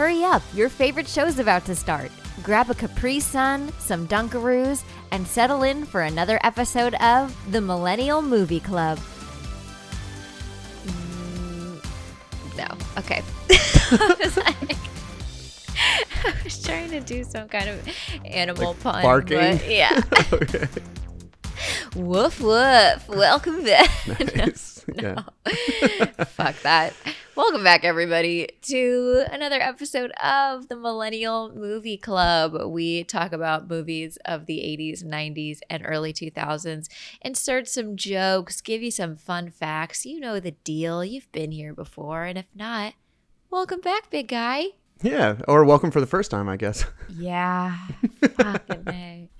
Hurry up, your favorite show's about to start. Grab a Capri Sun, some Dunkaroos, and settle in for another episode of the Millennial Movie Club. Mm, no. Okay. I, was like, I was trying to do some kind of animal Like pun. barking? but yeah. okay. woof woof. Welcome back. Nice. Yeah. Fuck that. Welcome back, everybody, to another episode of the Millennial Movie Club. We talk about movies of the 80s, 90s, and early 2000s, insert some jokes, give you some fun facts. You know the deal. You've been here before. And if not, welcome back, big guy. Yeah. Or welcome for the first time, I guess. Yeah. Fucking A.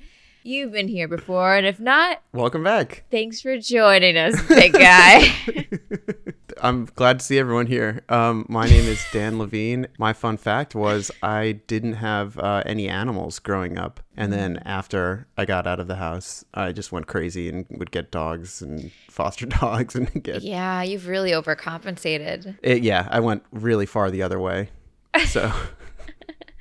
You've been here before. And if not, welcome back. thanks for joining us, big guy. I'm glad to see everyone here. Um, my name is Dan Levine. My fun fact was I didn't have uh, any animals growing up. And then after I got out of the house, I just went crazy and would get dogs and foster dogs and get. yeah, you've really overcompensated. It, yeah, I went really far the other way. So,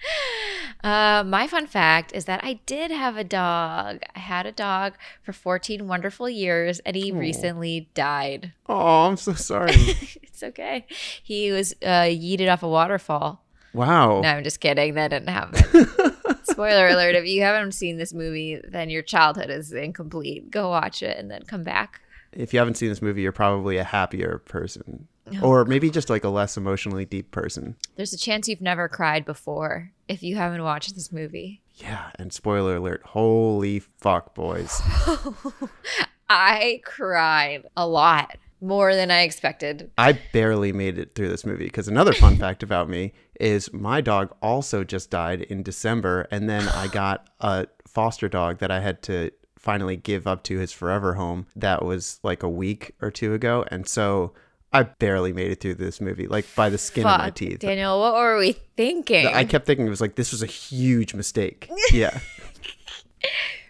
Uh, my fun fact is that I did have a dog. I had a dog for 14 wonderful years and he Aw. recently died. oh, I'm so sorry. it's okay. He was uh, yeeted off a waterfall. Wow. No, I'm just kidding. That didn't happen. Spoiler alert if you haven't seen this movie, then your childhood is incomplete. Go watch it and then come back. If you haven't seen this movie, you're probably a happier person. Oh, or maybe just like a less emotionally deep person. There's a chance you've never cried before if you haven't watched this movie. Yeah, and spoiler alert, holy fuck, boys. I cried a lot, more than I expected. I barely made it through this movie because another fun fact about me is my dog also just died in December, and then I got a foster dog that I had to finally give up to his forever home. That was like a week or two ago, and so I barely made it through this movie, like by the skin of my teeth. Daniel, what were we thinking? I kept thinking it was like this was a huge mistake. Yeah,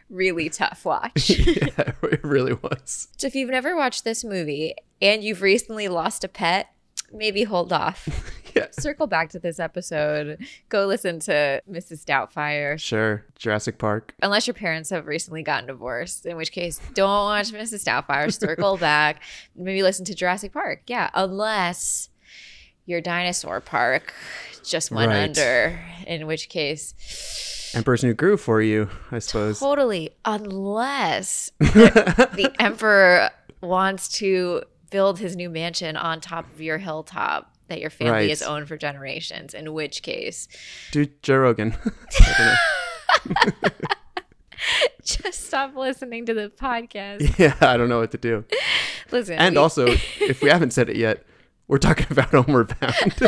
really tough watch. yeah, it really was. so if you've never watched this movie and you've recently lost a pet, maybe hold off. Yeah, Circle back to this episode. Go listen to Mrs. Doubtfire. sure. Jurassic Park. Unless your parents have recently gotten divorced, in which case, don't watch Mrs. Doubtfire. Circle back. Maybe listen to Jurassic Park. Yeah, unless your dinosaur park just went Right. under, in which case, Emperor's New Groove for you, I suppose. totally. Unless the, the emperor wants to build his new mansion on top of your hilltop that your family Right. has owned for generations, in which case, Dude, Joe Rogan. I don't know. just stop listening to the podcast. yeah, I don't know what to do. Listen, And we- also, if we haven't said it yet, we're talking about Homeward Bound.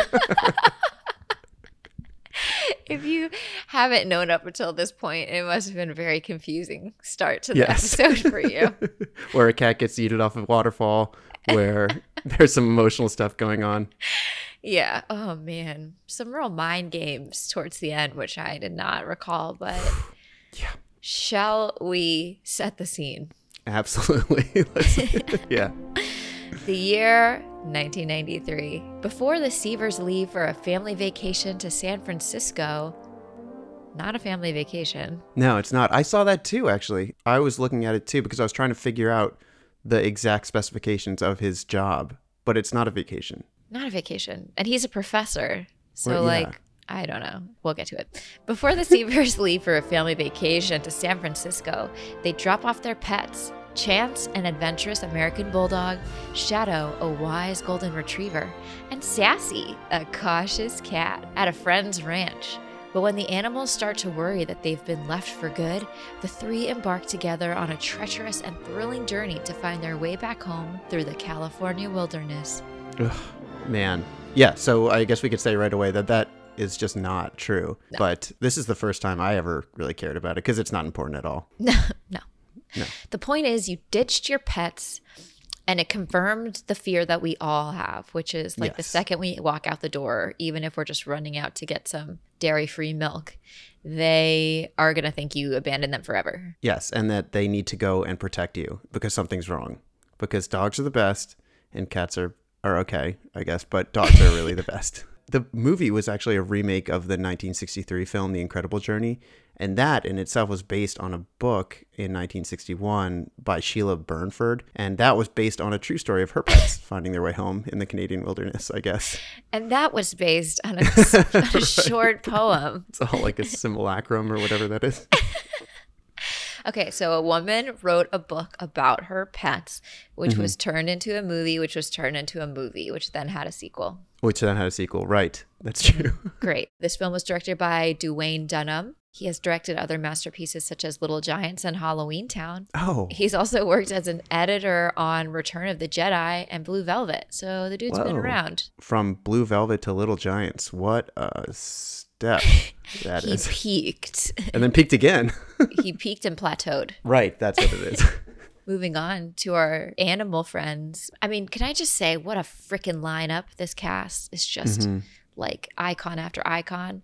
if you haven't known up until this point, it must have been a very confusing start to the Yes. episode for you. where a cat gets yeeted off a waterfall, where there's some emotional stuff going on. yeah. Oh man, some real mind games towards the end, which I did not recall. But Yeah. shall we set the scene? Absolutely. Let's- yeah. The year 1993. Before the Seavers leave for a family vacation to San Francisco, not a family vacation. No, it's not. I saw that too, actually. I was looking at it too because I was trying to figure out the exact specifications of his job, but it's not a vacation. Not a vacation. And he's a professor. So, Well, yeah. like, I don't know. We'll get to it. Before the Seavers leave for a family vacation to San Francisco, they drop off their pets Chance, an adventurous American bulldog, Shadow, a wise golden retriever, and Sassy, a cautious cat, at a friend's ranch. But when the animals start to worry that they've been left for good, the three embark together on a treacherous and thrilling journey to find their way back home through the California wilderness. Ugh, man. Yeah, so I guess we could say right away that that is just not true. But this is the first time I ever really cared about it because it's not important at all. No, no. No. The point is, you ditched your pets, and it confirmed the fear that we all have, which is like the second we walk out the door, even if we're just running out to get some dairy free milk, they are going to think you abandoned them forever. Yes, and that they need to go and protect you because something's wrong. Because dogs are the best and cats are, are okay, I guess, but dogs are really the best. the movie was actually a remake of the 1963 film The Incredible Journey, and that in itself was based on a book in 1961 by Sheila Burnford, and that was based on a true story of her pets finding their way home in the Canadian wilderness, I guess. And that was based on a, a short poem. It's all like a simulacrum or whatever that is. Okay, so a woman wrote a book about her pets, which Mm-hmm. was turned into a movie, which was turned into a movie, which then had a sequel. Which then had a sequel. Right. That's true. Great. This film was directed by Duwayne Dunham. He has directed other masterpieces such as Little Giants and Halloween Town. Oh. He's also worked as an editor on Return of the Jedi and Blue Velvet. So the dude's been around. From Blue Velvet to Little Giants. What a step that He is. peaked. And then peaked again. he peaked and plateaued. right. That's what it is. Moving on to our animal friends. I mean, can I just say what a freaking lineup this cast is just mm-hmm. like icon after icon.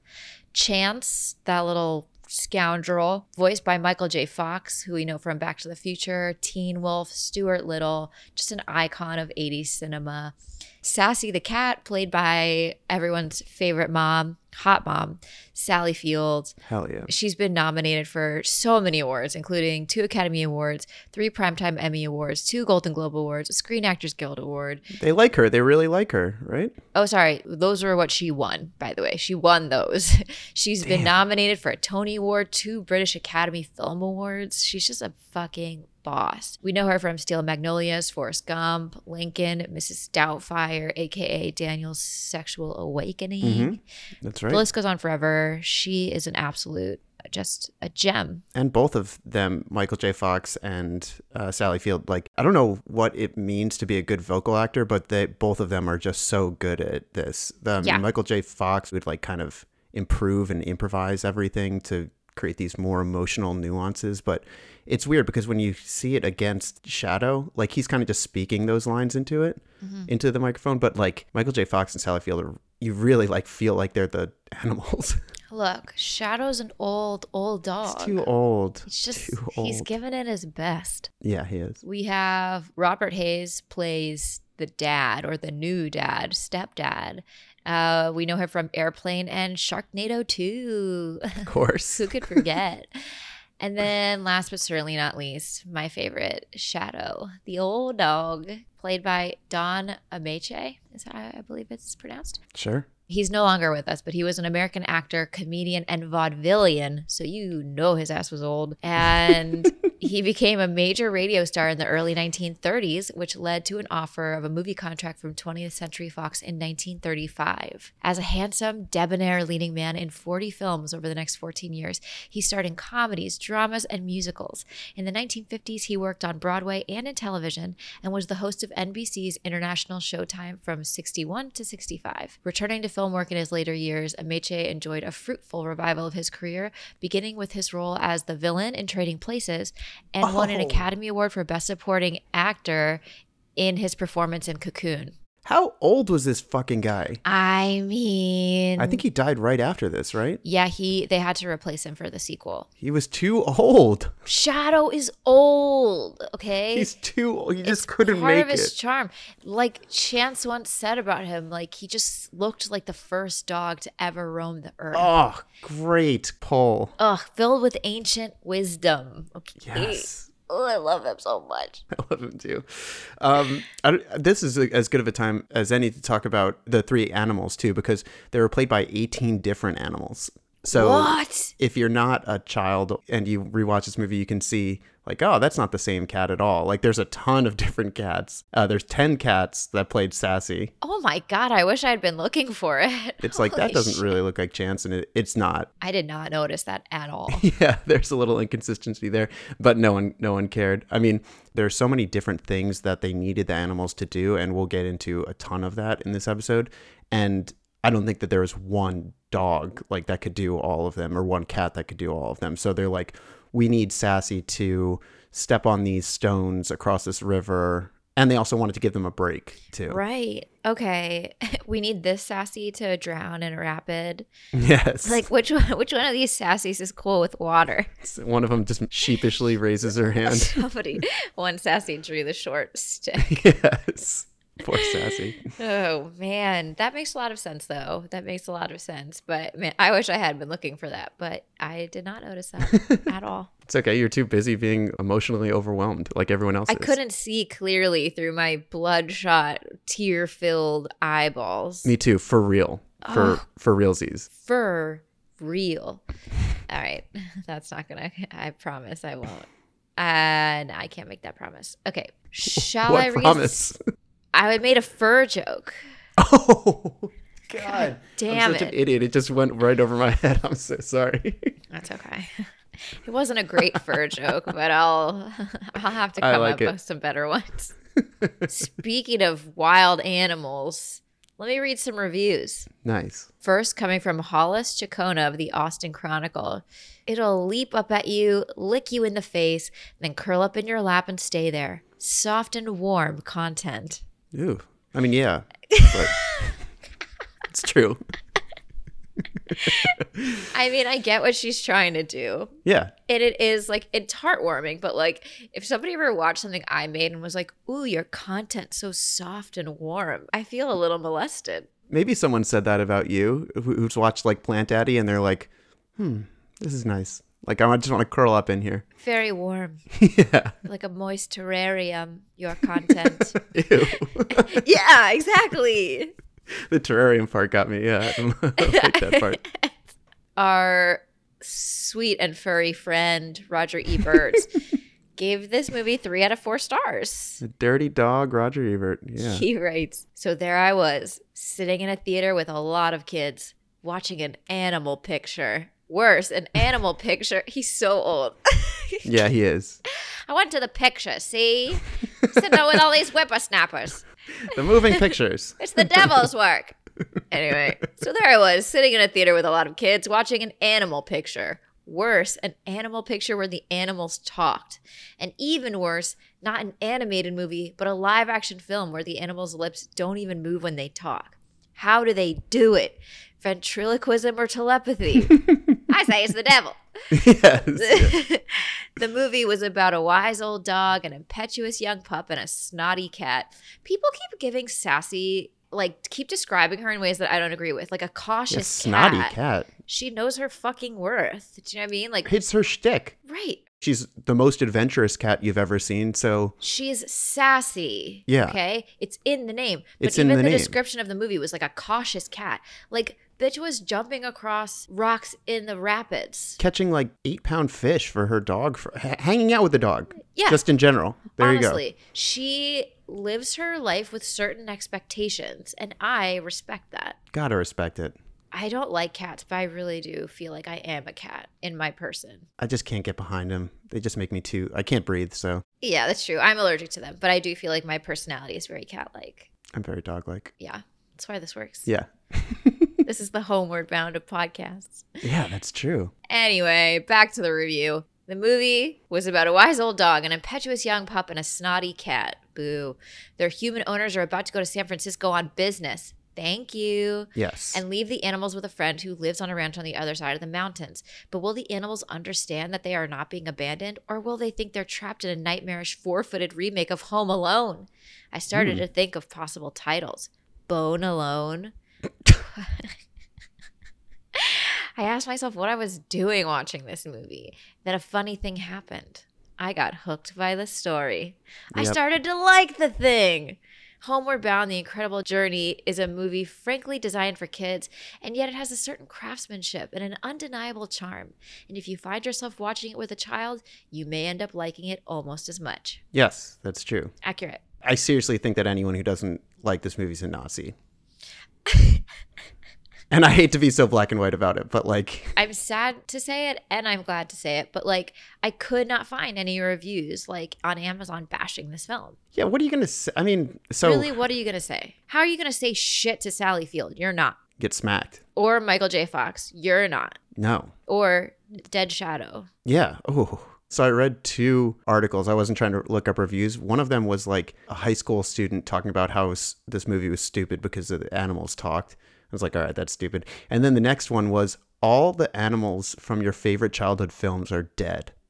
Chance, that little scoundrel, voiced by Michael J. Fox, who we know from Back to the Future, Teen Wolf, Stuart Little, just an icon of 80s cinema. Sassy the cat, played by everyone's favorite mom, hot mom, Sally Fields. Hell yeah. She's been nominated for so many awards, including two Academy Awards, three Primetime Emmy Awards, two Golden Globe Awards, a Screen Actors Guild Award. They like her. They really like her, right? Oh, sorry. Those were what she won, by the way. She won those. She's been nominated for a Tony Award, two British Academy Film Awards. She's just a fucking boss. We know her from Steel Magnolias, Forrest Gump, Lincoln, Mrs. Doubtfire, aka Daniel's Sexual Awakening. That's right. The list goes on forever. She is an absolute, just a gem. and both of them, Michael J. Fox and uh, Sally Field, like I don't know what it means to be a good vocal actor, but they both of them are just so good at this. The, Yeah. Michael J. Fox would like kind of improve and improvise everything to create these more emotional nuances, but it's weird because when you see it against Shadow, like he's kind of just speaking those lines into it, mm-hmm. into the microphone, but like Michael J. Fox and Sally Field are you really like feel like they're the animals. Look, Shadow's an old, old dog. He's too old. He's just, too he's old. giving it his best. Yeah, he is. We have Robert Hays plays the dad or the new dad, stepdad. Uh, we know her from Airplane and Sharknado 2. Of course. Who could forget? and then, last but certainly not least, my favorite, Shadow, the old dog, played by Don Ameche. Is that how I believe it's pronounced? Sure. He's no longer with us, but he was an American actor, comedian, and vaudevillian. So you know his ass was old. And he became a major radio star in the early 1930s, which led to an offer of a movie contract from 20th Century Fox in 1935. As a handsome, debonair leading man in 40 films over the next 14 years, he starred in comedies, dramas, and musicals. In the 1950s, he worked on Broadway and in television and was the host of NBC's International Showtime from 61 to 65. Returning to film work in his later years, Ameche enjoyed a fruitful revival of his career, beginning with his role as the villain in Trading Places and won an Oh. Academy Award for Best Supporting Actor in his performance in Cocoon. How old was this fucking guy? I mean, I think he died right after this, right? yeah, he they had to replace him for the sequel. He was too old. Shadow is old, okay? He's too old. He It's just couldn't part make of his it. charm. Like Chance once said about him, like he just looked like the first dog to ever roam the earth. Oh, great pull. Ugh, filled with ancient wisdom. Okay. Yes. Oh, I love him so much. I love him too. Um, this is a, as good of a time as any to talk about the three animals too, because they were played by 18 different animals. So What? if you're not a child and you rewatch this movie, you can see like, oh, that's not the same cat at all. Like, there's a ton of different cats. Uh, there's 10 cats that played Sassy. Oh my god, I wish I'd been looking for it. It's like that doesn't shit. really look like Chance, and it, it's not. I did not notice that at all. yeah there's a little inconsistency there but no one no one cared i mean there's so many different things that they needed the animals to do and we'll get into a ton of that in this episode and i don't think that there was one dog like that could do all of them or one cat that could do all of them so they're like we need sassy to step on these stones across this river and they also wanted to give them a break too right. Okay. We need this sassy to drown in a rapid. yes Like which one which one of these sassies is cool with water? one of them just sheepishly raises her hand Somebody one sassy drew the short stick. yes Poor Sassy. Oh man, that makes a lot of sense though. That makes a lot of sense. But man, I wish I had been looking for that, but I did not notice that at all. It's okay. You're too busy being emotionally overwhelmed like everyone else I is. couldn't see clearly through my bloodshot, tear-filled eyeballs. Me too, for real. For Oh. for realsies. For real. All right, that's not gonna. I promise I won't. And I can't make that promise. Okay, shall what I read? promise? I made a fur joke. oh God. Damn I'm such it. an idiot. It just went right over my head. I'm so sorry. That's okay. It wasn't a great fur joke, but I'll I'll have to come like up it. with some better ones. Speaking of wild animals, let me read some reviews. nice. First, coming from Hollis Chacona of the Austin Chronicle. It'll leap up at you, lick you in the face, then curl up in your lap and stay there. Soft and warm content. Ooh. I mean, yeah. It's true. I mean, I get what she's trying to do. Yeah. And it is like it's heartwarming, but like if somebody ever watched something I made and was like, "Ooh, your content's so soft and warm," I feel a little molested. Maybe someone said that about you who's watched like Plant Daddy and they're like, hmm, this is nice. Like, I just want to curl up in here. Very warm, yeah. like a moist terrarium. Your content. Ew. yeah, exactly. the terrarium part got me. Yeah. I like that part. Our sweet and furry friend Roger Ebert gave this movie three out of four stars. The dirty dog, Roger Ebert. Yeah. He writes So there I was, sitting in a theater with a lot of kids, watching an animal picture. Worse, an animal picture. He's so old. Yeah, he is. I went to the picture, see? Sitting there with all these whippersnappers. The moving pictures. It's the devil's work. Anyway, so there I was, sitting in a theater with a lot of kids, watching an animal picture. Worse, an animal picture where the animals talked. And even worse, not an animated movie, but a live action film where the animals' lips don't even move when they talk. How do they do it? Ventriloquism or telepathy? I say it's the devil. yes. the movie was about a wise old dog, an impetuous young pup, and a snotty cat. People keep giving sassy, like, keep describing her in ways that I don't agree with, like a Yeah, cautious snotty cat. cat. She knows her fucking worth. Do you know what I mean? Like, It's her shtick. right. She's the most adventurous cat you've ever seen. So She's sassy. Yeah. Okay. It's in the name. But It's in the the, name. description of the movie was like a cautious cat. Like, bitch was jumping across rocks in the rapids. catching like eight pound fish for her dog, for, h- hanging out with the dog. Yeah. Just in general. There Honestly, you go. she lives her life with certain expectations, and I respect that. Gotta respect it. I don't like cats, but I really do feel like I am a cat in my person. I just can't get behind them. They just make me too. I can't breathe, so Yeah, that's true. I'm allergic to them, but I do feel like my personality is very cat like. I'm very dog like. Yeah, that's why this works. Yeah. This is the homeward bound of podcasts. Yeah, that's true. Anyway, back to the review. The movie was about a wise old dog, an impetuous young pup, and a snotty cat. Boo. Their human owners are about to go to San Francisco on business. Thank you. Yes. and leave the animals with a friend who lives on a ranch on the other side of the mountains. But will the animals understand that they are not being abandoned, or will they think they're trapped in a nightmarish four footed remake of Home Alone? I started hmm. to think of possible titles Bone Alone. I asked myself what I was doing watching this movie. Then a funny thing happened. I got hooked by the story. I started to like the thing. Homeward Bound, The Incredible Journey is a movie frankly designed for kids, and yet it has a certain craftsmanship and an undeniable charm. And if you find yourself watching it with a child, you may end up liking it almost as much. yes, that's true. Accurate. I seriously think that anyone who doesn't like this movie is a Nazi. and I hate to be so black and white about it, but like, I'm sad to say it and I'm glad to say it, but like I could not find any reviews like on Amazon bashing this film. yeah, what are you gonna say? I mean, so really, what are you gonna say? How are you gonna say shit to Sally Field? You're not. get smacked. Or Michael J. Fox. You're not. No. Or Dead Shadow. Yeah. Oh. So I read two articles. I wasn't trying to look up reviews. One of them was like a high school student talking about how this movie was stupid because the animals talked. I was like, all right, that's stupid. And then the next one was all the animals from your favorite childhood films are dead.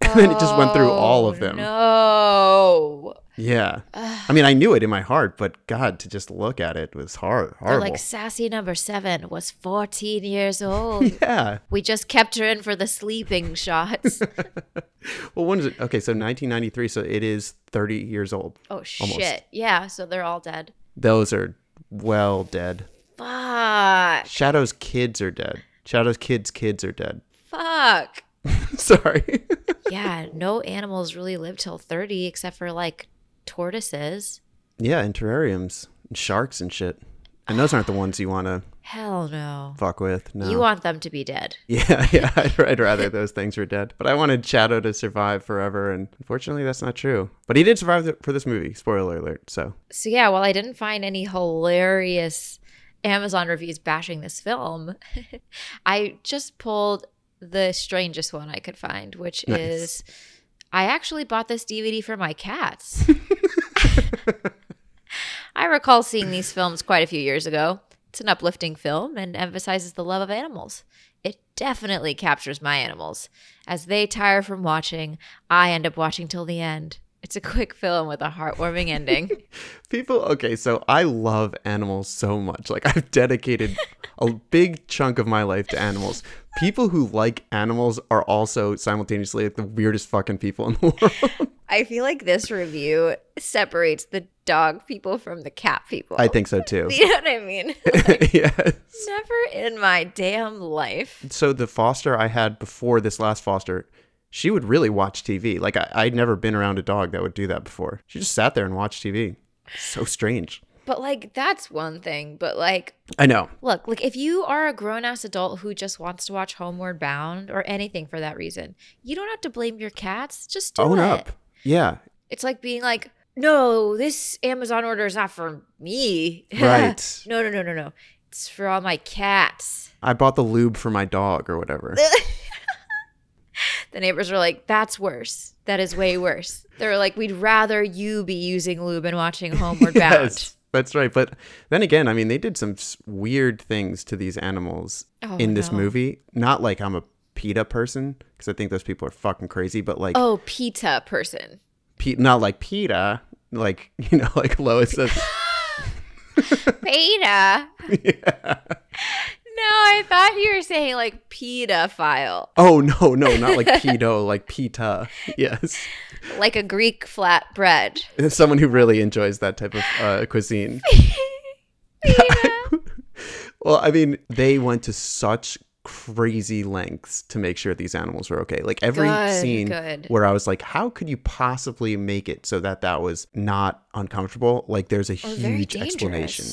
And then it just went through all of Oh, them. No. Yeah. I mean, I knew it in my heart, but God, to just look at it was hard, They're like sassy number seven was 14 years old. yeah. we just kept her in for the sleeping shots. Well, when is it? Okay, so 1993. So it is 30 years old. Oh shit. Almost. Yeah, so they're all dead. Those are well dead. Fuck. Shadow's kids are dead. Shadow's kids' kids are dead. Fuck. Sorry. yeah, no animals really live till 30 except for like tortoises. yeah, in terrariums, and sharks and shit. And those aren't the ones you want to Hell no. fuck with. No. You want them to be dead. Yeah, yeah. I'd, I'd rather those things were dead. But I wanted Shadow to survive forever, and unfortunately, that's not true. But he did survive th- for this movie. Spoiler alert. So So yeah, while I didn't find any hilarious Amazon reviews bashing this film, I just pulled the strangest one I could find, which Nice. is I actually bought this DVD for my cats. I recall seeing these films quite a few years ago. It's an uplifting film and emphasizes the love of animals. It definitely captures my animals. As they tire from watching, I end up watching till the end. It's a quick film with a heartwarming ending. people, okay. So I love animals so much. Like I've dedicated a big chunk of my life to animals. People who like animals are also simultaneously like the weirdest fucking people in the world. I feel like this review separates the dog people from the cat people. I think so too. You know what I mean? yes. Never in my damn life. so the foster I had before this last foster, she would really watch TV. Like I, I'd never been around a dog that would do that before. She just sat there and watched TV. So strange. But like that's one thing. But like I know. look, like if you are a grown ass adult who just wants to watch Homeward Bound or anything for that reason, you don't have to blame your cats. Just do Own it. up. Yeah. It's like being like, no, this Amazon order is not for me. Right. no, no, no, no, no. It's for all my cats. I bought the lube for my dog or whatever. The neighbors were like, that's worse. That is way worse. They were like, we'd rather you be using lube and watching Homeward Bound. yes. That's right. But then again, I mean, they did some weird things to these animals Oh, in this no. movie. Not like I'm a PETA person, because I think those people are fucking crazy, but like, Oh, PETA person. Pe- not like PETA, like, you know, like Lois says. PETA? No, I thought you were saying like pedophile, Oh, no, no, not like pedo, like pita. Yes. like a Greek flatbread. It's someone who really enjoys that type of uh, cuisine. Well, I mean, they went to such crazy lengths to make sure these animals were okay. Like every Good, scene good. where I was like, how could you possibly make it so that that was not uncomfortable? Like there's a very huge explanation.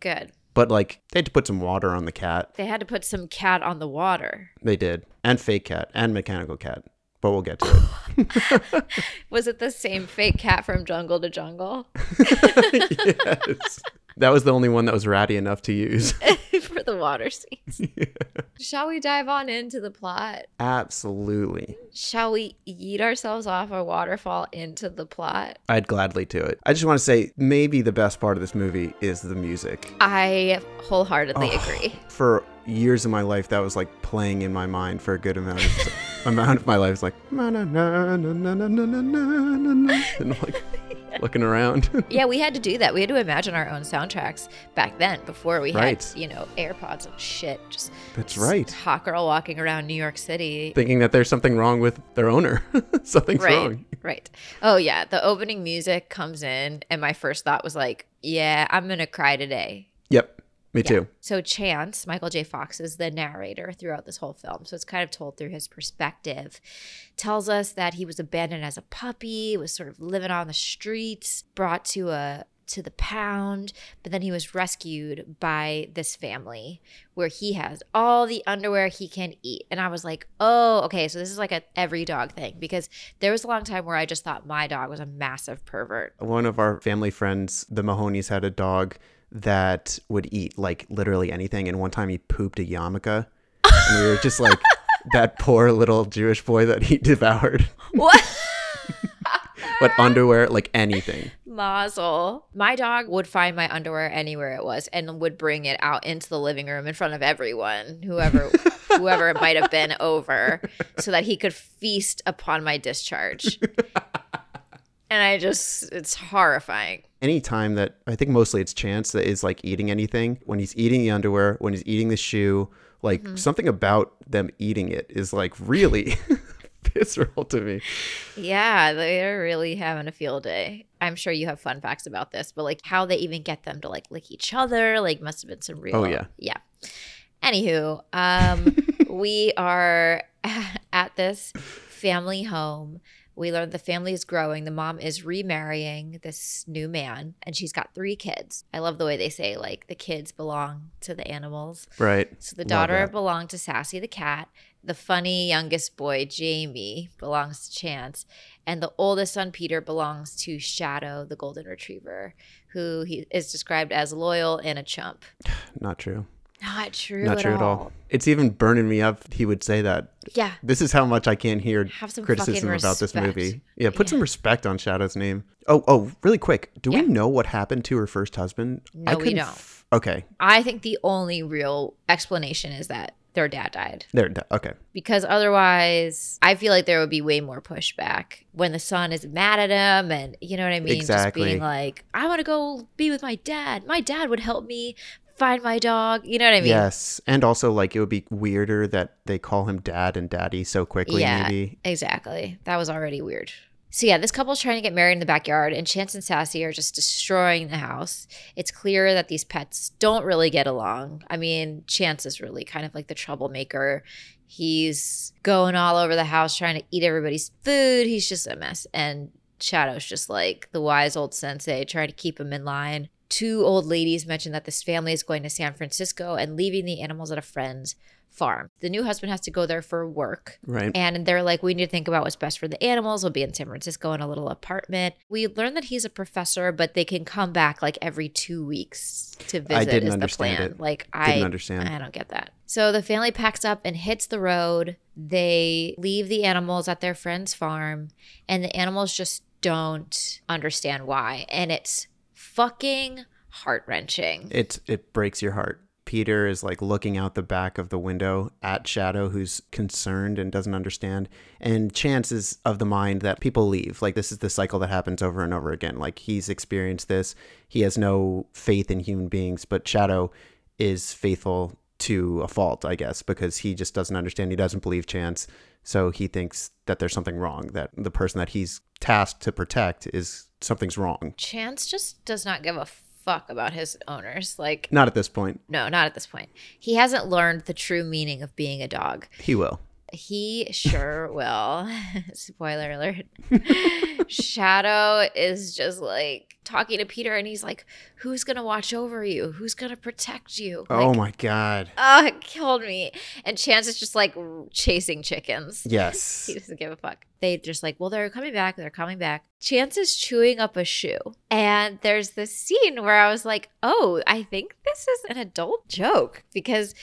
Good. But like they had to put some water on the cat. They had to put some cat on the water. They did. And fake cat and mechanical cat. But we'll get to it. Was it the same fake cat from Jungle to Jungle yes. That was the only one that was ratty enough to use. for the water scenes? Shall we dive on into the plot? Absolutely. Shall we eat ourselves off a waterfall into the plot? I'd gladly do it. I just want to say maybe the best part of this movie is the music. I wholeheartedly agree. for years of my life that was like playing in my mind for a good amount of amount of my life. It's like na na na na na na na na na na and like looking around. Yeah, we had to do that. We had to imagine our own soundtracks back then before we Right. had, you know, AirPods and shit. Just That's just right. Hot girl walking around New York City. Thinking that there's something wrong with their owner. Something's right. wrong. Right. Oh yeah, the opening music comes in and my first thought was like, yeah, I'm going to cry today. Me too. So Chance, Michael J. Fox is the narrator throughout this whole film. So it's kind of told through his perspective. Tells us that he was abandoned as a puppy, was sort of living on the streets, brought to a to the pound, but then he was rescued by this family where he has all the underwear he can eat. And I was like, "Oh, okay, so this is like a every dog thing because there was a long time where I just thought my dog was a massive pervert. One of our family friends, the Mahonies, had a dog that would eat like literally anything. And one time he pooped a yarmulke. and we were just like, that poor little Jewish boy that he devoured. What? But underwear, like anything. Mazel. My dog would find my underwear anywhere it was and would bring it out into the living room in front of everyone, whoever whoever it might have been over, so that he could feast upon my discharge. And I just, it's horrifying. Anytime that I think mostly it's Chance that is like eating anything, when he's eating the underwear, when he's eating the shoe, like Mm-hmm. something about them eating it is like really visceral to me. Yeah, they're really having a field day. I'm sure you have fun facts about this, but like how they even get them to like lick each other, like must have been some real. Oh, yeah. yeah. Anywho, um, we are at this family home. We learned the family is growing. The mom is remarrying this new man, and she's got three kids. I love the way they say like the kids belong to the animals. Right. So the daughter belonged to Sassy the cat. The funny youngest boy, Jamie, belongs to Chance. And the oldest son, Peter, belongs to Shadow, the golden retriever, who he is described as loyal and a chump. Not true. Not true, Not at, true all. at all. It's even burning me up. He would say that. Yeah. This is how much I can't hear Have some criticism about this movie. Yeah, put Yeah. some respect on Shadow's name. Oh, oh, really quick. Do Yeah. we know what happened to her first husband? No, we don't. f- okay, I think the only real explanation is that their dad died. there. da- Okay, because otherwise I feel like there would be way more pushback when the son is mad at him and you know what I mean Exactly. just being like I want to go be with my dad. My dad would help me find my dog. You know what I mean? yes, and also like it would be weirder that they call him dad and daddy so quickly. Yeah. Maybe Exactly. That was already weird. So yeah, this couple's trying to get married in the backyard, and Chance and Sassy are just destroying the house. It's clear that these pets don't really get along. I mean, Chance is really kind of like the troublemaker. He's going all over the house trying to eat everybody's food. He's just a mess. And Shadow's just like the wise old sensei trying to keep him in line. Two old ladies mentioned that this family is going to San Francisco and leaving the animals at a friend's farm. The new husband has to go there for work. right. And they're like, we need to think about what's best for the animals. We'll be in San Francisco in a little apartment. We learned that he's a professor, but they can come back like every two weeks to visit. I didn't is understand the plan. it. Like I Didn't understand. I don't get that. So the family packs up and hits the road. They leave the animals at their friend's farm, and the animals just don't understand why. And it's fucking heart wrenching. It it breaks your heart. Peter is like looking out the back of the window at Shadow, who's concerned and doesn't understand. And Chance is of the mind that people leave. Like, this is the cycle that happens over and over again. Like, he's experienced this. He has no faith in human beings, but Shadow is faithful to a fault, I guess, because he just doesn't understand. He doesn't believe Chance. So he thinks that there's something wrong, that the person that he's tasked to protect is something's wrong. Chance just does not give a fuck about his owners. Like, Not at this point. No, not at this point. He hasn't learned the true meaning of being a dog. He will. He sure will. Spoiler alert. Shadow is just like talking to Peter and he's like, Who's gonna watch over you? Who's gonna protect you? oh Like, my God. Oh, it killed me. And Chance is just like chasing chickens. Yes. He doesn't give a fuck. They just like, well, they're coming back. They're coming back. Chance is chewing up a shoe. And there's this scene where I was like, oh, I think this is an adult joke because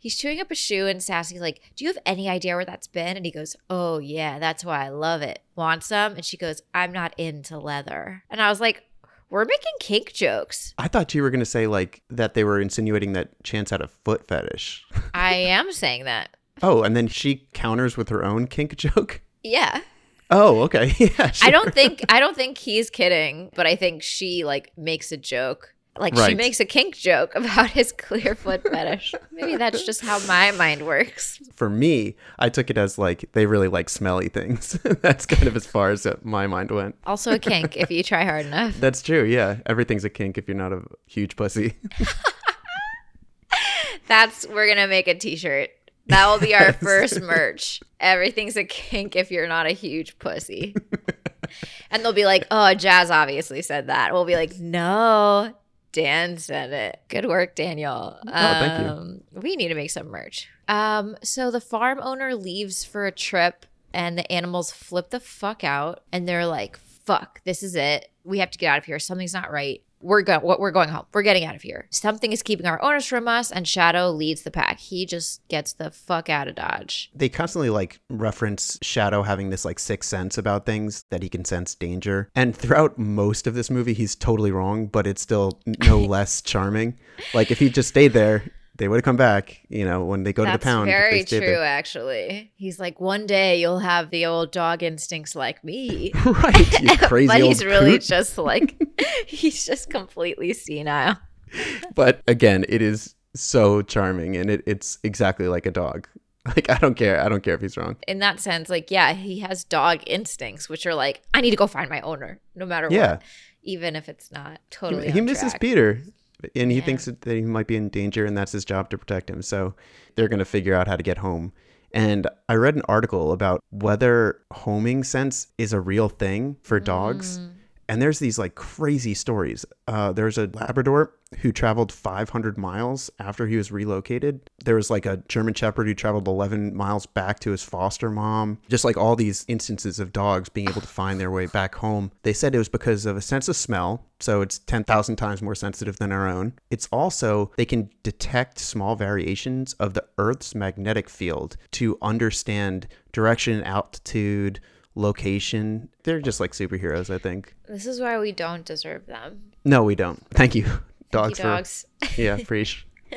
he's chewing up a shoe and Sassy's like, do you have any idea where that's been? And he goes, oh, yeah, that's why I love it. Want some? And she goes, I'm not into leather. And I was like, we're making kink jokes. I thought you were going to say like that they were insinuating that Chance had a foot fetish. I am saying that. oh, and then she counters with her own kink joke. Yeah. Oh, okay. yeah. I don't think I don't think he's kidding, but I think she like makes a joke. Like she makes a kink joke about his clear foot fetish. Maybe that's just how my mind works. For me, I took it as like they really like smelly things. That's kind of as far as my mind went. Also a kink if you try hard enough. That's true. Yeah, everything's a kink if you're not a huge pussy. That's we're gonna make a t-shirt. That will be our first merch. Everything's a kink if you're not a huge pussy. And they'll be like, "Oh, Jaz obviously said that." We'll be like, "No, Dan said it. Good work, Daniel." Oh, thank you. Um, We need to make some merch. Um, so the farm owner leaves for a trip, and the animals flip the fuck out, and they're like, "Fuck, this is it. We have to get out of here. Something's not right." We're going. What we're going home. We're getting out of here. Something is keeping our owners from us, and Shadow leads the pack. He just gets the fuck out of Dodge. they constantly like reference Shadow having this like sixth sense about things that he can sense danger. And throughout most of this movie, he's totally wrong, but it's still no less charming. Like if he just stayed there, they would have come back. You know, when they go That's to the pound. very true, there. actually. He's like, one day you'll have the old dog instincts like me. right, you crazy but he's really coot. just like, he's just completely senile. But again, it is so charming, and it, it's exactly like a dog. Like I don't care. I don't care if he's wrong. In that sense, like, yeah, he has dog instincts, which are like, I need to go find my owner, no matter Yeah. what, even if it's not totally. he misses track. Peter, and he Yeah. thinks that he might be in danger, and that's his job to protect him. So they're going to figure out how to get home. And I read an article about whether homing sense is a real thing for dogs. Mm. And there's these like crazy stories. Uh, there's a Labrador who traveled 500 miles after he was relocated. There was like a German Shepherd who traveled 11 miles back to his foster mom. Just like all these instances of dogs being able to find their way back home. They said it was because of a sense of smell. So it's 10,000 times more sensitive than our own. It's also, they can detect small variations of the Earth's magnetic field to understand direction, altitude, location. They're just like superheroes, I think. This is why we don't deserve them. No, we don't. Thank you, dogs. Thank you, dogs. For, yeah, preach.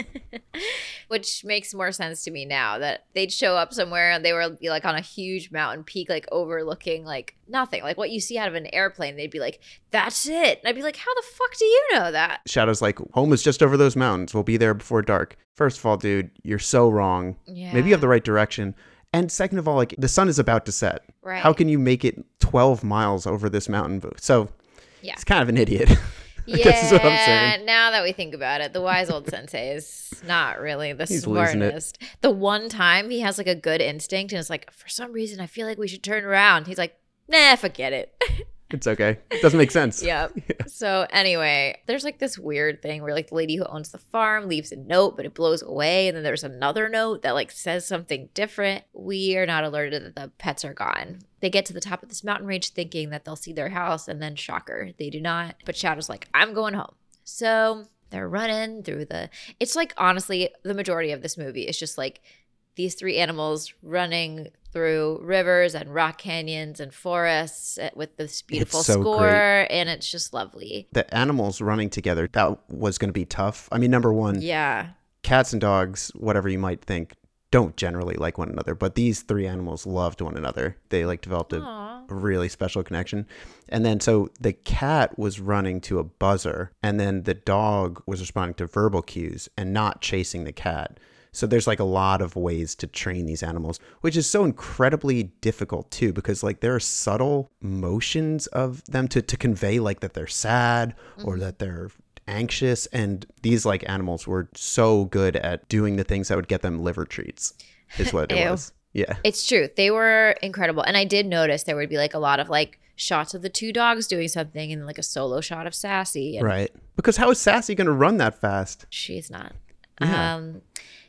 Which makes more sense to me now that they'd show up somewhere and they were be like on a huge mountain peak, like overlooking like nothing, like what you see out of an airplane. They'd be like, "That's it," and I'd be like, "How the fuck do you know that?" Shadow's like, home is just over those mountains. We'll be there before dark. First of all, dude, you're so wrong. Yeah, Maybe you have the right direction. And second of all, like the sun is about to set. right. How can you make it 12 miles over this mountain? So Yeah. he's kind of an idiot. Yeah, guess is what I'm saying. now that we think about it, the wise old sensei is not really the He's smartest. The one time he has like a good instinct and it's like, for some reason, I feel like we should turn around. He's like, nah, forget it. It's okay. It doesn't make sense. Yep. So anyway, there's like this weird thing where like the lady who owns the farm leaves a note, but it blows away, and then there's another note that like says something different. We are not alerted that the pets are gone. They get to the top of this mountain range thinking that they'll see their house, and then shocker, they do not. But Shadow's like, I'm going home. So they're running through the. It's like honestly, the majority of this movie is just like these three animals running through rivers and rock canyons and forests uh, with this beautiful so score great. and it's just lovely. The animals running together, that was going to be tough. I mean, number one, Yeah. cats and dogs, whatever you might think, don't generally like one another, but these three animals loved one another. They like developed a Aw. a really special connection. And then so the cat was running to a buzzer, and then the dog was responding to verbal cues and not chasing the cat. So there's like a lot of ways to train these animals, which is so incredibly difficult too, because like there are subtle motions of them to, to convey like that they're sad or that they're anxious. And these like animals were so good at doing the things that would get them liver treats, is what it was. Yeah. It's true. They were incredible. And I did notice there would be like a lot of like shots of the two dogs doing something and like a solo shot of Sassy. And Right. Because how is Sassy going to run that fast? she's not. Yeah. Um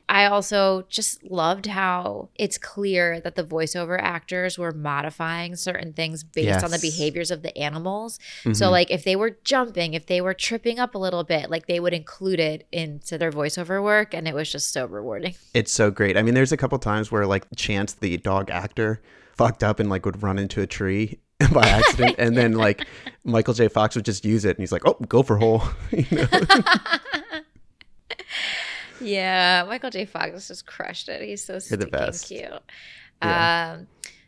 I also just loved how it's clear that the voiceover actors were modifying certain things based on the behaviors of the animals. So Mhm. like if they were jumping, if they were tripping up a little bit, like they would include it into their voiceover work and it was just so rewarding. It's so great. I mean, there's a couple times where like Chance, the dog actor, fucked up and like would run into a tree by accident, and then like Michael J. Fox would just use it, and he's like, "Oh, go for hole." You know? Yeah, Michael J. Fox just crushed it. He's so You're the best. cute. Yeah. Um,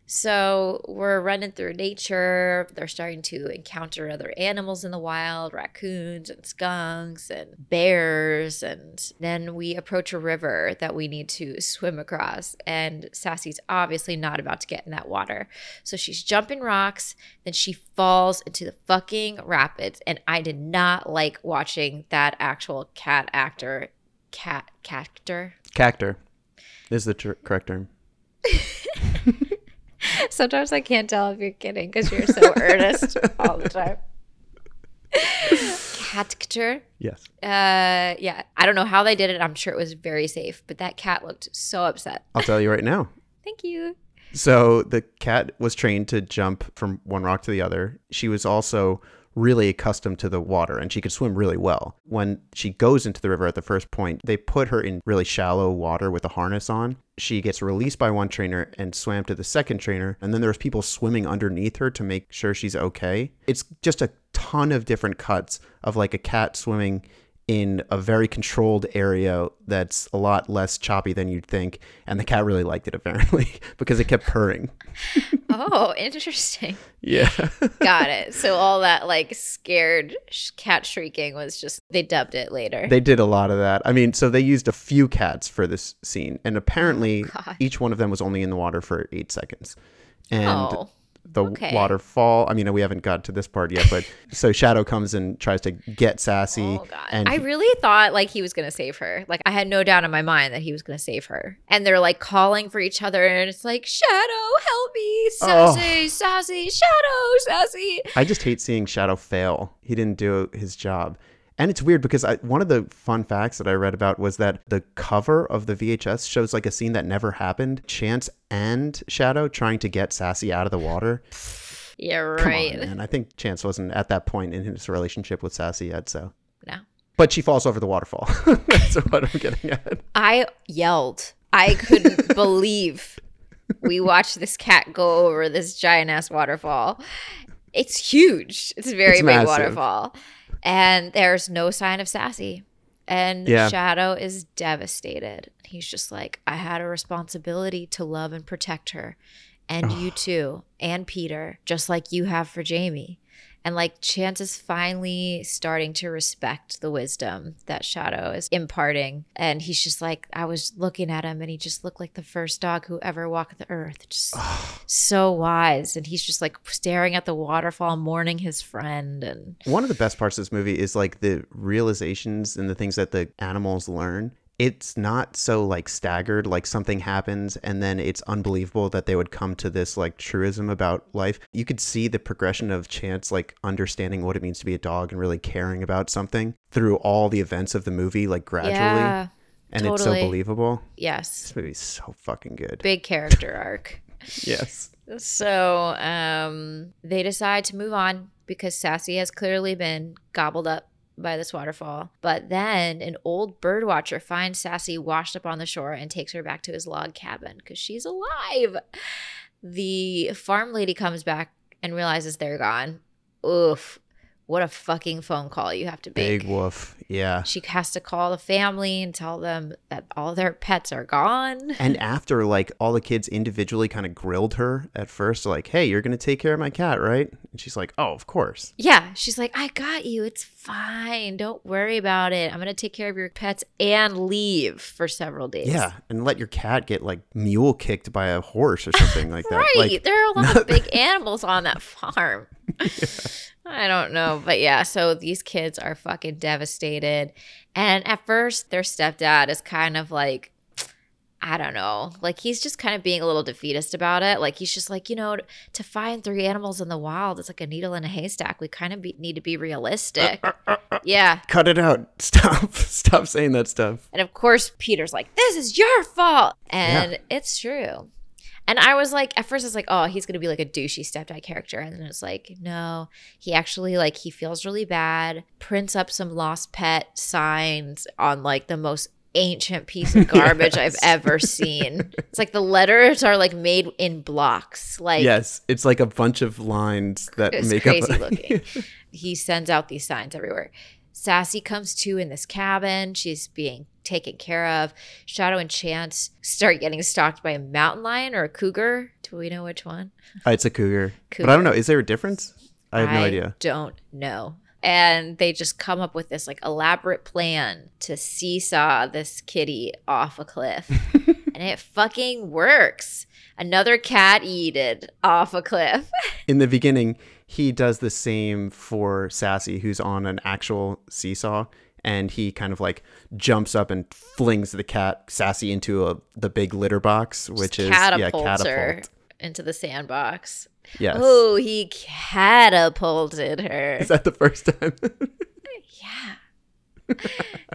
so we're running through nature. They're starting to encounter other animals in the wild, raccoons and skunks and bears. And then we approach a river that we need to swim across. And Sassy's obviously not about to get in that water. So she's jumping rocks. Then she falls into the fucking rapids. And I did not like watching that actual cat actor, cat, cactor. Cactor is the correct term. Sometimes I can't tell if you're kidding because you're so earnest all the time. Catctor. Yes. Uh, yeah. I don't know how they did it. I'm sure it was very safe, but that cat looked so upset. I'll tell you right now. Thank you. So the cat was trained to jump from one rock to the other. She was also really accustomed to the water and she could swim really well. When she goes into the river at the first point, they put her in really shallow water with a harness on. She gets released by one trainer and swam to the second trainer, and then there's people swimming underneath her to make sure she's okay. It's just a ton of different cuts of like a cat swimming in a very controlled area that's a lot less choppy than you'd think. And the cat really liked it apparently because it kept purring. Oh, interesting. Yeah. Got it. So all that like scared sh- cat shrieking was just they dubbed it later. They did a lot of that. I mean, so they used a few cats for this scene, and apparently Oh, each one of them was only in the water for eight seconds. And oh, the okay. waterfall, I mean, we haven't got to this part yet, but so Shadow comes and tries to get Sassy. oh god! and I really thought like he was gonna save her. Like I had no doubt in my mind that he was gonna save her. And they're like calling for each other, and it's like Shadow, help me, Oh. Sassy, Sassy, Shadow, Sassy. I just hate seeing Shadow fail. He didn't do his job. And it's weird because I, one of the fun facts that I read about was that the cover of the VHS shows like a scene that never happened. Chance and Shadow trying to get Sassy out of the water. Yeah, Come right. on, man. I think Chance wasn't at that point in his relationship with Sassy yet, so. No. But she falls over the waterfall. That's what I'm getting at. I yelled. I couldn't believe we watched this cat go over this giant ass waterfall. It's huge. It's a very It's big massive. waterfall. And there's no sign of Sassy. And Yeah. Shadow is devastated. He's just like, I had a responsibility to love and protect her. And you too. And Peter, just like you have for Jamie. And like Chance is finally starting to respect the wisdom that Shadow is imparting. And he's just like, I was looking at him and he just looked like the first dog who ever walked the earth. Just so wise. And he's just like staring at the waterfall, mourning his friend. And One of the best parts of this movie is like the realizations and the things that the animals learn. It's not so like staggered, like something happens and then it's unbelievable that they would come to this like truism about life. You could see the progression of Chance like understanding what it means to be a dog and really caring about something through all the events of the movie, like gradually. yeah, and it's so believable. yes. This movie's so fucking good. Big character arc. Yes. So um, they decide to move on because Sassy has clearly been gobbled up by this waterfall. But then an old birdwatcher finds Sassy washed up on the shore and takes her back to his log cabin because she's alive. The farm lady comes back and realizes they're gone. Oof. What a fucking phone call you have to make. Big woof. Yeah. She has to call the family and tell them that all their pets are gone. And after like all the kids individually kind of grilled her at first, like, hey, you're gonna take care of my cat, right? And she's like, Oh, of course. Yeah, she's like, I got you. It's fine. Don't worry about it. I'm going to take care of your pets and leave for several days. Yeah. And let your cat get like mule kicked by a horse or something like that. Right. Like there are a lot of big animals on that farm. I don't know. But yeah, so these kids are fucking devastated. And at first, their stepdad is kind of like, I don't know. Like he's just kind of being a little defeatist about it. Like he's just like, you know, to find three animals in the wild, it's like a needle in a haystack. We kind of be, need to be realistic. yeah. cut it out. Stop. Stop saying that stuff. And of course, Peter's like, this is your fault. And it's true. And I was like, at first, I was like, oh, he's going to be like a douchey stepdad character. And then it's like, no, he actually, like, he feels really bad, prints up some lost pet signs on like the most ancient piece of garbage I've ever seen. It's like the letters are like made in blocks. Like, yes. It's like a bunch of lines that make crazy up looking. he sends out these signs everywhere. Sassy comes to in this cabin. She's being taken care of. Shadow and Chance start getting stalked by a mountain lion or a cougar. Do we know which one? Uh, it's a cougar. But I don't know. Is there a difference? I have no idea. Don't know. And they just come up with this like elaborate plan to seesaw this kitty off a cliff. and it fucking works. Another cat yeeted off a cliff. in the beginning, he does the same for Sassy, who's on an actual seesaw, and he kind of like jumps up and flings the cat Sassy into a the big litter box, which is yeah, catapults her catapult. into the sandbox. Yes. Oh, he catapulted her. Is that the first time? yeah.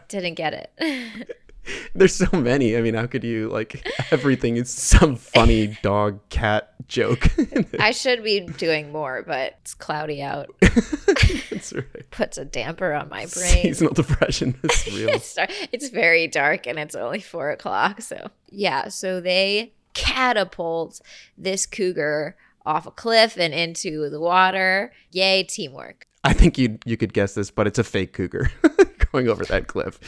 Didn't get it. There's so many. I mean, how could you like everything is some funny dog cat joke? I should be doing more, but it's cloudy out. That's right. Puts a damper on my brain. Seasonal depression is real. it's, it's very dark and it's only four o'clock. So, yeah. So they catapult this cougar off a cliff and into the water. Yay, teamwork. I think you you could guess this, but it's a fake cougar. going over that cliff.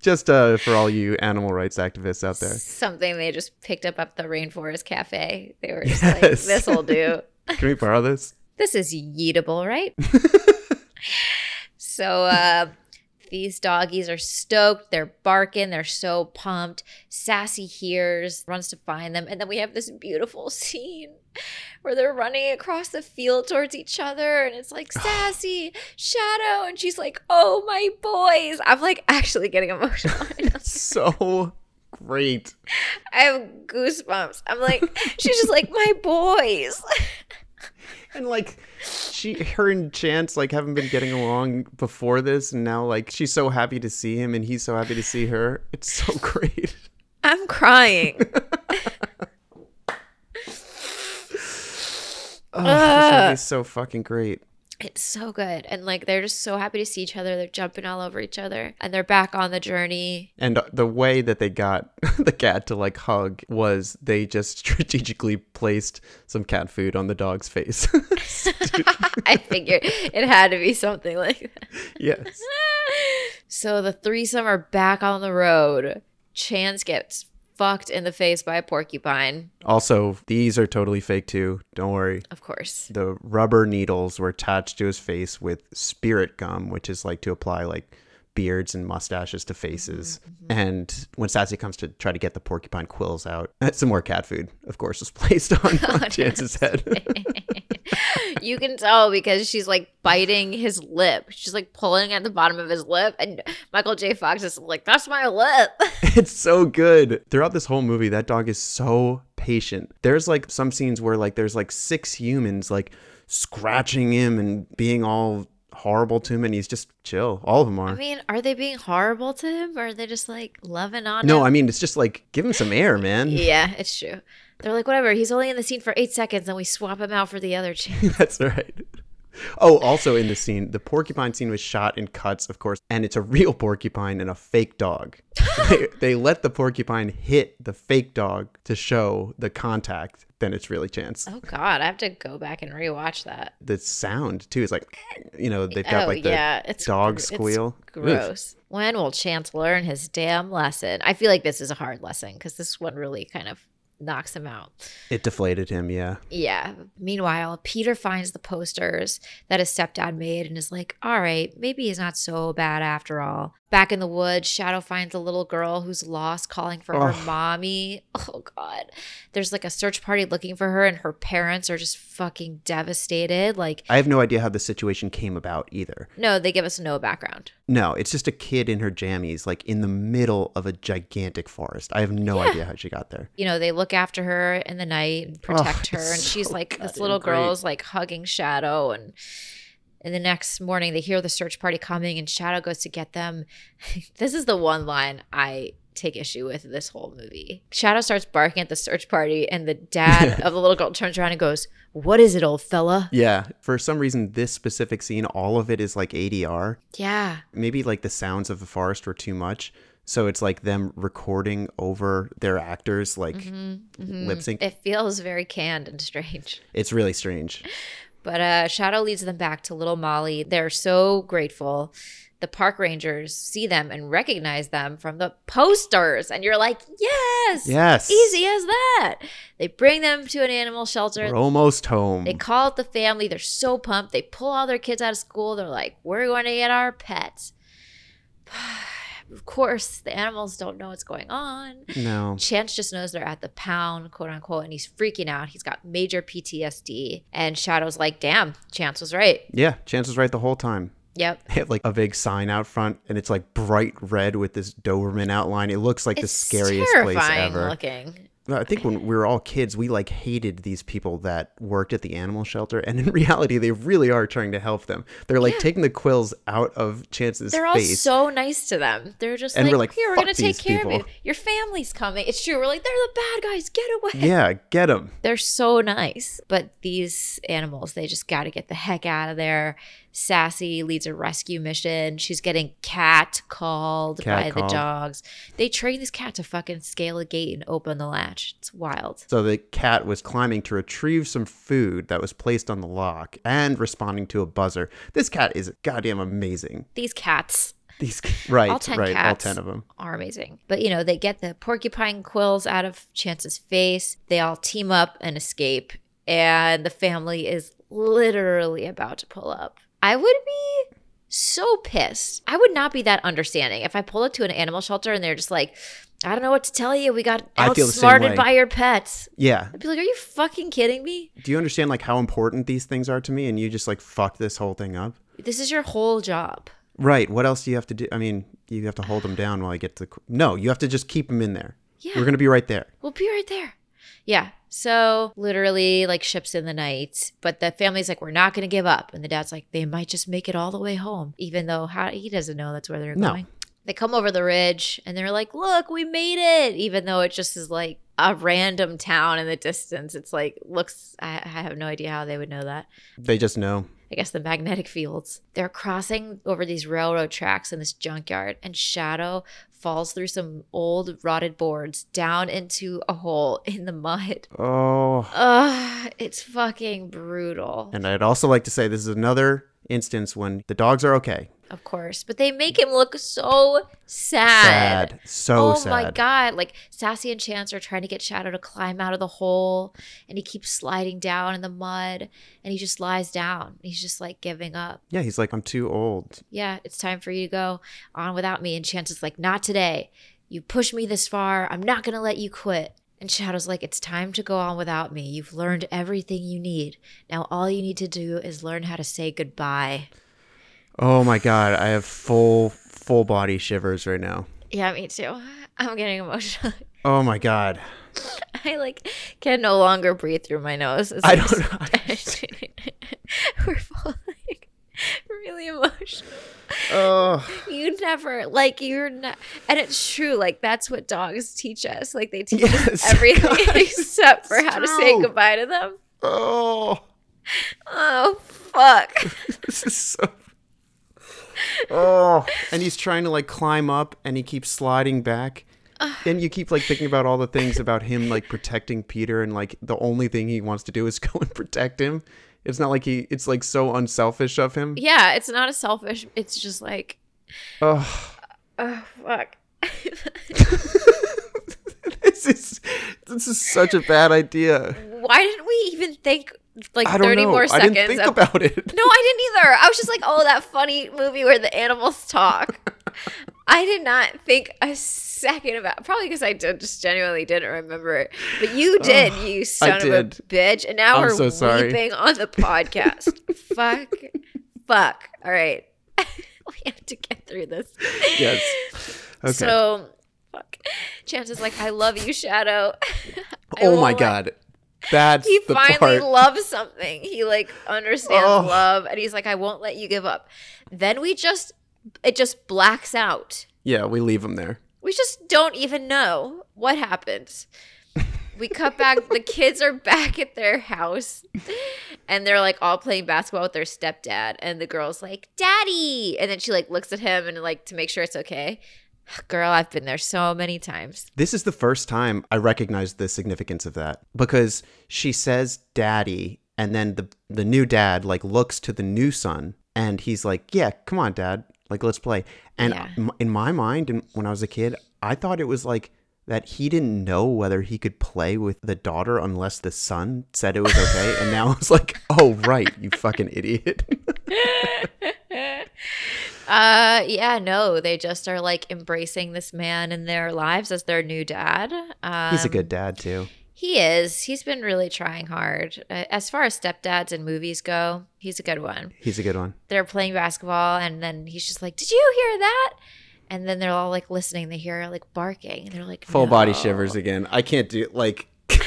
Just uh, for all you animal rights activists out there. Something they just picked up at the Rainforest Cafe. They were just like, Yes. this will do. Can we borrow this? This is yeetable, right? so uh these doggies are stoked. They're barking. They're so pumped. Sassy hears, runs to find them. And then we have this beautiful scene where they're running across the field towards each other. And it's like, Sassy, Shadow. And she's like, oh, my boys. I'm like actually getting emotional. right now. So great. I have goosebumps. I'm like, she's just like, my boys. And like she her and Chance like haven't been getting along before this and now like she's so happy to see him and he's so happy to see her. It's so great. I'm crying. Oh, this movie's so fucking great. It's so good. And like they're just so happy to see each other. They're jumping all over each other. And they're back on the journey. And uh, the way that they got the cat to like hug was they just strategically placed some cat food on the dog's face. I figured it had to be something like that. yes. So the threesome are back on the road. Chance gets fucked in the face by a porcupine, Also, these are totally fake too. Don't worry. of course. The rubber needles were attached to his face with spirit gum, which is like to apply like beards and mustaches to faces. Mm-hmm, mm-hmm. And when Sassy comes to try to get the porcupine quills out, some more cat food, of course, is placed on, on Chance's head. you can tell because she's like biting his lip. She's like pulling at the bottom of his lip. And Michael J. Fox is like, that's my lip. it's so good. Throughout this whole movie, that dog is so patient. There's like some scenes where like there's like six humans like scratching him and being all horrible to him and he's just chill. All of them are. I mean, are they being horrible to him or are they just like loving on him? no, I mean it's just like give him some air, man. Yeah, it's true. They're like, whatever. He's only in the scene for eight seconds, and we swap him out for the other chance. That's right. Oh, also in the scene, the porcupine scene was shot in cuts, of course, and it's a real porcupine and a fake dog. they, they let the porcupine hit the fake dog to show the contact. Then it's really Chance. oh God, I have to go back and rewatch that. The sound too is like, you know, they've got oh like the yeah, it's dog gr- squeal. Ugh. gross. When will Chance learn his damn lesson? I feel like this is a hard lesson because this one really kind of knocks him out. It deflated him. Yeah. Yeah. Meanwhile, Peter finds the posters that his stepdad made and is like, all right, maybe he's not so bad after all. Back in the woods, Shadow finds a little girl who's lost, calling for her mommy. Oh, God. There's like a search party looking for her, and her parents are just fucking devastated. Like, I have no idea how the situation came about either. no, they give us no background. No, it's just a kid in her jammies, like in the middle of a gigantic forest. I have no idea how she got there. you know, they look after her in the night and protect her. it's And she's so like, this goddamn little great. girl is like hugging Shadow. And and the next morning, they hear the search party coming, and Shadow goes to get them. this is the one line I take issue with this whole movie. Shadow starts barking at the search party, and the dad of the little girl turns around and goes, What is it, old fella? Yeah, for some reason, this specific scene, all of it is like ADR. Yeah. Maybe like the sounds of the forest were too much. So it's like them recording over their actors, like Mm-hmm. lip sync. It feels very canned and strange. It's really strange. But uh, Shadow leads them back to Little Molly. They're so grateful. The park rangers see them and recognize them from the posters. And you're like, yes, Yes. easy as that. They bring them to an animal shelter. We're almost home. They call it the family. They're so pumped. They pull all their kids out of school. They're like, we're going to get our pets. of course, the animals don't know what's going on. no. Chance just knows they're at the pound, quote unquote, and he's freaking out. He's got major PTSD. And Shadow's like, damn, Chance was right. Yeah, Chance was right the whole time. Yep. They have like a big sign out front, and it's like bright red with this Doberman outline. It looks like the It's scariest place ever. looking. I think when we were all kids, we like hated these people that worked at the animal shelter, and in reality, they really are trying to help them. They're like Yeah. taking the quills out of Chance's They're all so nice to them. They're just And like, we're like, here, we're going to take care of you. Your family's coming. It's true. We're like, they're the bad guys. Get away. yeah, get them. They're so nice. But these animals, they just got to get the heck out of there. Sassy leads a rescue mission. She's getting cat called Cat by called. the dogs. They train this cat to fucking scale a gate and open the latch. It's wild. So the cat was climbing to retrieve some food that was placed on the lock and responding to a buzzer. This cat is goddamn amazing. These cats. These right, All 10 right, all ten of them. are amazing. But you know, they get the porcupine quills out of Chance's face. They all team up and escape, and the family is literally about to pull up. I would be so pissed. I would not be that understanding if I pull up to an animal shelter and they're just like, I don't know what to tell you. We got I feel the same outsmarted by your pets. Yeah. I'd be like, Are you fucking kidding me? Do you understand like how important these things are to me? And you just like fuck this whole thing up. This is your whole job. Right. What else do you have to do? I mean, you have to hold them down while I get to. The... No, you have to just keep them in there. Yeah. We're gonna be right there. We'll be right there. Yeah. So literally, like ships in the night, but the family's like, we're not going to give up, and the dad's like, they might just make it all the way home, even though how, he doesn't know that's where they're No. going. They come over the ridge and they're like, look, we made it, even though it just is like a random town in the distance. It's like looks. I, I have no idea how they would know that. They just know. I guess the magnetic fields. They're crossing over these railroad tracks in this junkyard, and Shadow falls through some old rotted boards down into a hole in the mud. Oh. Ugh, it's fucking brutal. And I'd also like to say this is another instance when the dogs are okay. Of course. But they make him look so sad. Sad. So oh sad. oh sad. my god. Like Sassy and Chance are trying to get Shadow to climb out of the hole and he keeps sliding down in the mud and he just lies down. He's just like giving up. Yeah, he's like, I'm too old. Yeah, it's time for you to go on without me. And Chance is like, not today. You pushed me this far. I'm not gonna let you quit. And Shadow's like, it's time to go on without me. You've learned everything you need. Now all you need to do is learn how to say goodbye. Oh my god, I have full full body shivers right now. Yeah, me too. I'm getting emotional. Oh my god. I like can no longer breathe through my nose. It's I like- don't know. We're both like really emotional. Oh. You never like you're not, and it's true. Like that's what dogs teach us. Like they teach Yes, us everything God, except for how to say goodbye to them. Oh. Oh fuck! This is so Oh. And he's trying to like climb up and he keeps sliding back. And you keep like thinking about all the things about him like protecting Peter and like the only thing he wants to do is go and protect him. It's not like he it's like so unselfish of him. yeah, it's not a selfish. It's just like Oh. oh fuck. this is this is such a bad idea. Why didn't we even think like I don't thirty know. more I seconds? didn't think of- about it. No, I didn't either. I was just like, oh, that funny movie where the animals talk. I did not think a second about probably because I did, just genuinely didn't remember it. But you did, you son of a bitch. And now I'm we're so sorry. weeping on the podcast. fuck. Fuck. All right. we have to get through this. Yes. Okay. So fuck. Chance is like, I love you, Shadow. Oh my god. That's he finally part. loves something. He like understands Oh. love, and he's like, "I won't let you give up." Then we just, it just blacks out. yeah, we leave them there. We just don't even know what happened. We cut back. the kids are back at their house, and they're like all playing basketball with their stepdad. And the girl's like, "Daddy," and then she like looks at him and like to make sure it's okay. Girl, I've been there so many times. This is the first time I recognize the significance of that because she says daddy and then the the new dad like looks to the new son and he's like, "Yeah, come on, dad. Like let's play." And Yeah. in my mind and when I was a kid, I thought it was like that he didn't know whether he could play with the daughter unless the son said it was okay. and now it's like, "Oh, right, you fucking idiot." Uh, yeah, no, they just are like embracing this man in their lives as their new dad. Um, he's a good dad too. He is. He's been really trying hard. Uh, as far as stepdads and movies go, he's a good one. He's a good one. They're playing basketball, and then he's just like, "Did you hear that?" And then they're all like listening. They hear like barking, and they're like, Full body shivers again. I can't do it. like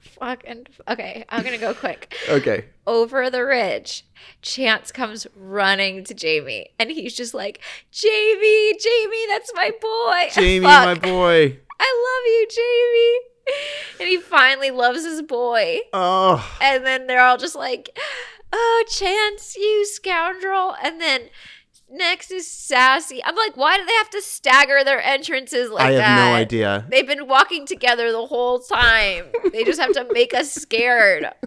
Fuck and okay, I'm gonna go quick. okay. over the ridge, Chance comes running to Jamie, and he's just like, "Jamie, Jamie, that's my boy, Jamie, Fuck, my boy. I love you, Jamie." And he finally loves his boy, Oh. and then they're all just like, "Oh, Chance, you scoundrel!" And then next is Sassy. I'm like, why do they have to stagger their entrances like that? I have that? no idea. They've been walking together the whole time. they just have to make us scared.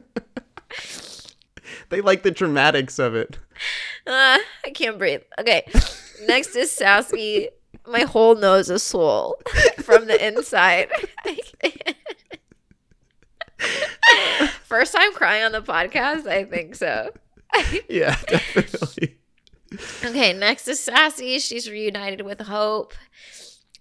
They like the dramatics of it. Uh, I can't breathe. Okay. Next is Sassy. My whole nose is swole from the inside. First time crying on the podcast? I think so. yeah, definitely. Okay, next is Sassy. She's reunited with Hope.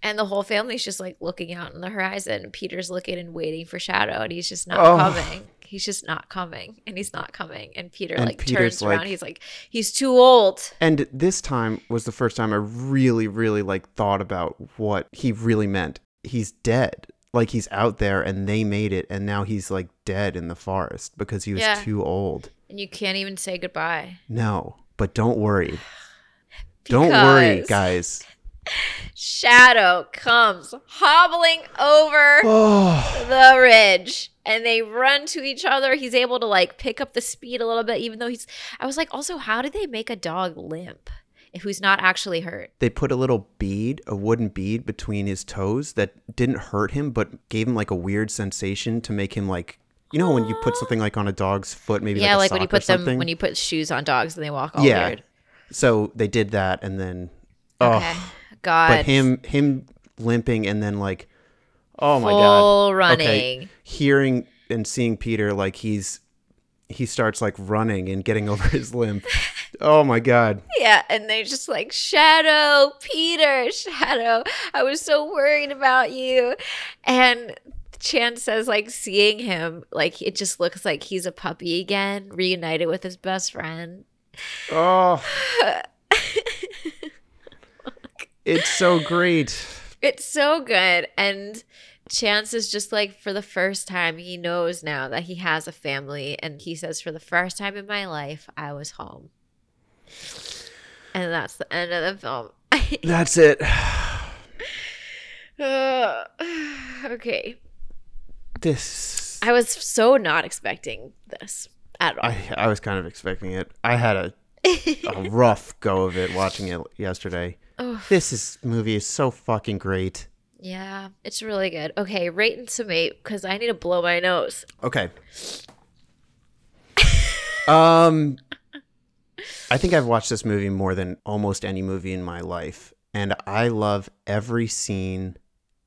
And the whole family's just like looking out on the horizon. Peter's looking and waiting for Shadow, and he's just not Oh. coming. He's just not coming, and he's not coming. And Peter And like Peter's turns around. like- he's like, he's too old. And this time was the first time I really, really like thought about what he really meant. He's dead. Like he's out there and they made it and now he's like dead in the forest because he was Yeah. too old. And you can't even say goodbye. No, but don't worry. Don't worry, guys. Shadow comes hobbling over Oh, the ridge and they run to each other. He's able to like pick up the speed a little bit, even though he's. I was like, also, how did they make a dog limp if who's not actually hurt? they put a little bead, a wooden bead between his toes that didn't hurt him but gave him like a weird sensation to make him like you know when you put something like on a dog's foot maybe yeah, like, like when you put them when you put shoes on dogs and they walk all yeah. weird. So they did that and then oh Okay, God. but him him limping and then like oh my god running. okay hearing and seeing peter like he's he starts like running and getting over his limp oh my god Yeah, and they just like Shadow, Peter, Shadow. I was so worried about you, and Chan says like seeing him like it just looks like he's a puppy again, reunited with his best friend. oh it's so great It's so good, and Chance is just like for the first time he knows now that he has a family, and he says for the first time in my life I was home, and that's the end of the film. that's it Uh, okay. this I was so not expecting this at all. I, I was kind of expecting it i had a a rough go of it watching it yesterday Oof. this is movie is so fucking great yeah, it's really good. Okay, rate and summate because I need to blow my nose. Okay. um I think I've watched this movie more than almost any movie in my life and I love every scene,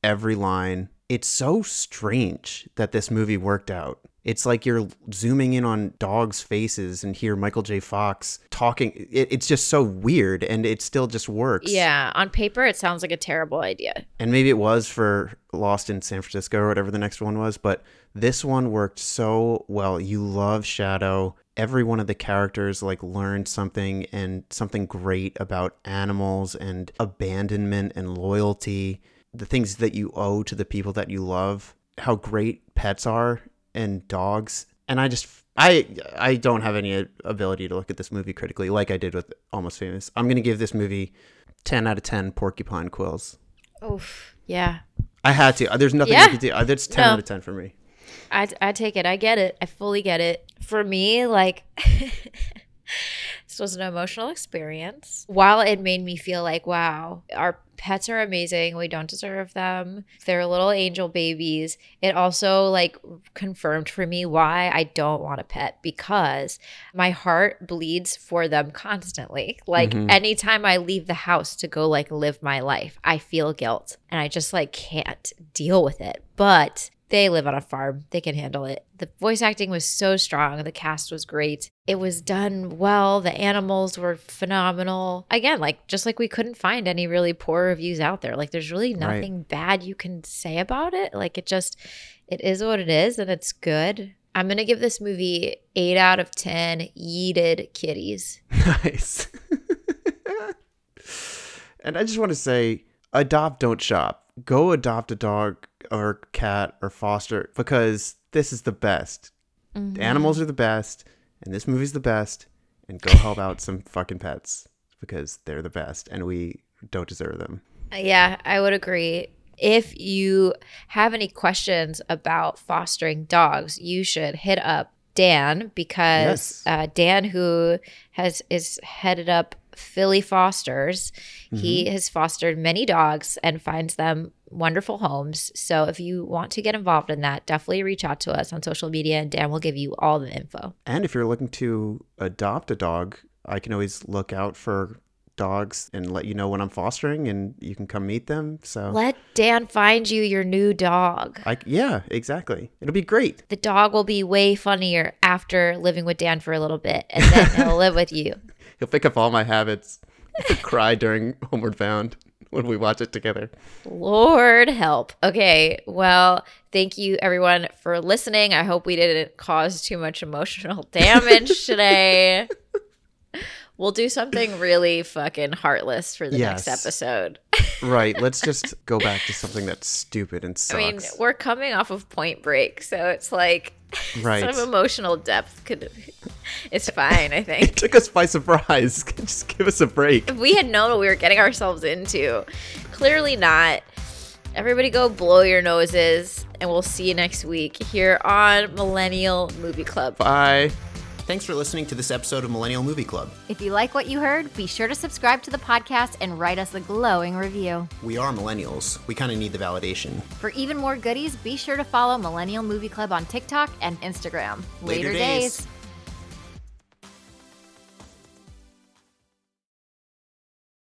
every line. It's so strange that this movie worked out. It's like you're zooming in on dogs' faces and hear Michael J. Fox talking. It, it's just so weird, and it still just works. Yeah, on paper it sounds like a terrible idea. and maybe it was for Lost in San Francisco or whatever the next one was, but this one worked so well. You love Shadow. Every one of the characters like learned something and something great about animals and abandonment and loyalty, the things that you owe to the people that you love, how great pets are and dogs. And I just I I don't have any ability to look at this movie critically like I did with Almost Famous. I'm going to give this movie 10 out of 10 porcupine quills. Oof. Yeah, I had to. There's nothing Yeah. I could do. Uh, That's 10 No. out of 10 for me. I I take it. I get it. I fully get it. For me, like this was an emotional experience. While it made me feel like, wow, our pets are amazing. We don't deserve them. They're little angel babies. It also like confirmed for me why I don't want a pet because my heart bleeds for them constantly. Like Mhm. anytime I leave the house to go like live my life, I feel guilt and I just like can't deal with it. But they live on a farm. They can handle it. The voice acting was so strong. The cast was great. It was done well. The animals were phenomenal. Again, like just like we couldn't find any really poor reviews out there. Like there's really Right. nothing bad you can say about it. Like it just it is what it is and it's good. I'm going to give this movie 8 out of 10 yeeted kitties. Nice. and I just want to say adopt, don't shop. Go adopt a dog or cat or foster because this is the best. Mm-hmm. Animals are the best, and this movie's the best. And go help out some fucking pets because they're the best and we don't deserve them. Yeah, I would agree. If you have any questions about fostering dogs, you should hit up Dan because Yes. uh, Dan, who has is headed up Philly Fosters, he mm-hmm. has fostered many dogs and finds them wonderful homes. So if you want to get involved in that, definitely reach out to us on social media, and Dan will give you all the info. And if you're looking to adopt a dog, I can always look out for dogs and let you know when I'm fostering, and you can come meet them. So, Let Dan find you your new dog. I, yeah, exactly. It'll be great. The dog will be way funnier after living with Dan for a little bit, and then he'll live with you. He'll pick up all my habits. Cry during Homeward Bound when we watch it together. Lord help. Okay, well, thank you everyone for listening. I hope we didn't cause too much emotional damage today. We'll do something really fucking heartless for the next episode. Right. Let's just go back to something that's stupid and I mean, we're coming off of Point Break, so it's like right. some emotional depth could. It's fine, I think. It took us by surprise. just give us a break. if we had known what we were getting ourselves into, clearly not. Everybody go blow your noses, and we'll see you next week here on Millennial Movie Club. Bye. Thanks for listening to this episode of Millennial Movie Club. If you like what you heard, be sure to subscribe to the podcast and write us a glowing review. We are millennials. We kind of need the validation. For even more goodies, be sure to follow Millennial Movie Club on TikTok and Instagram. Later Later, days. days.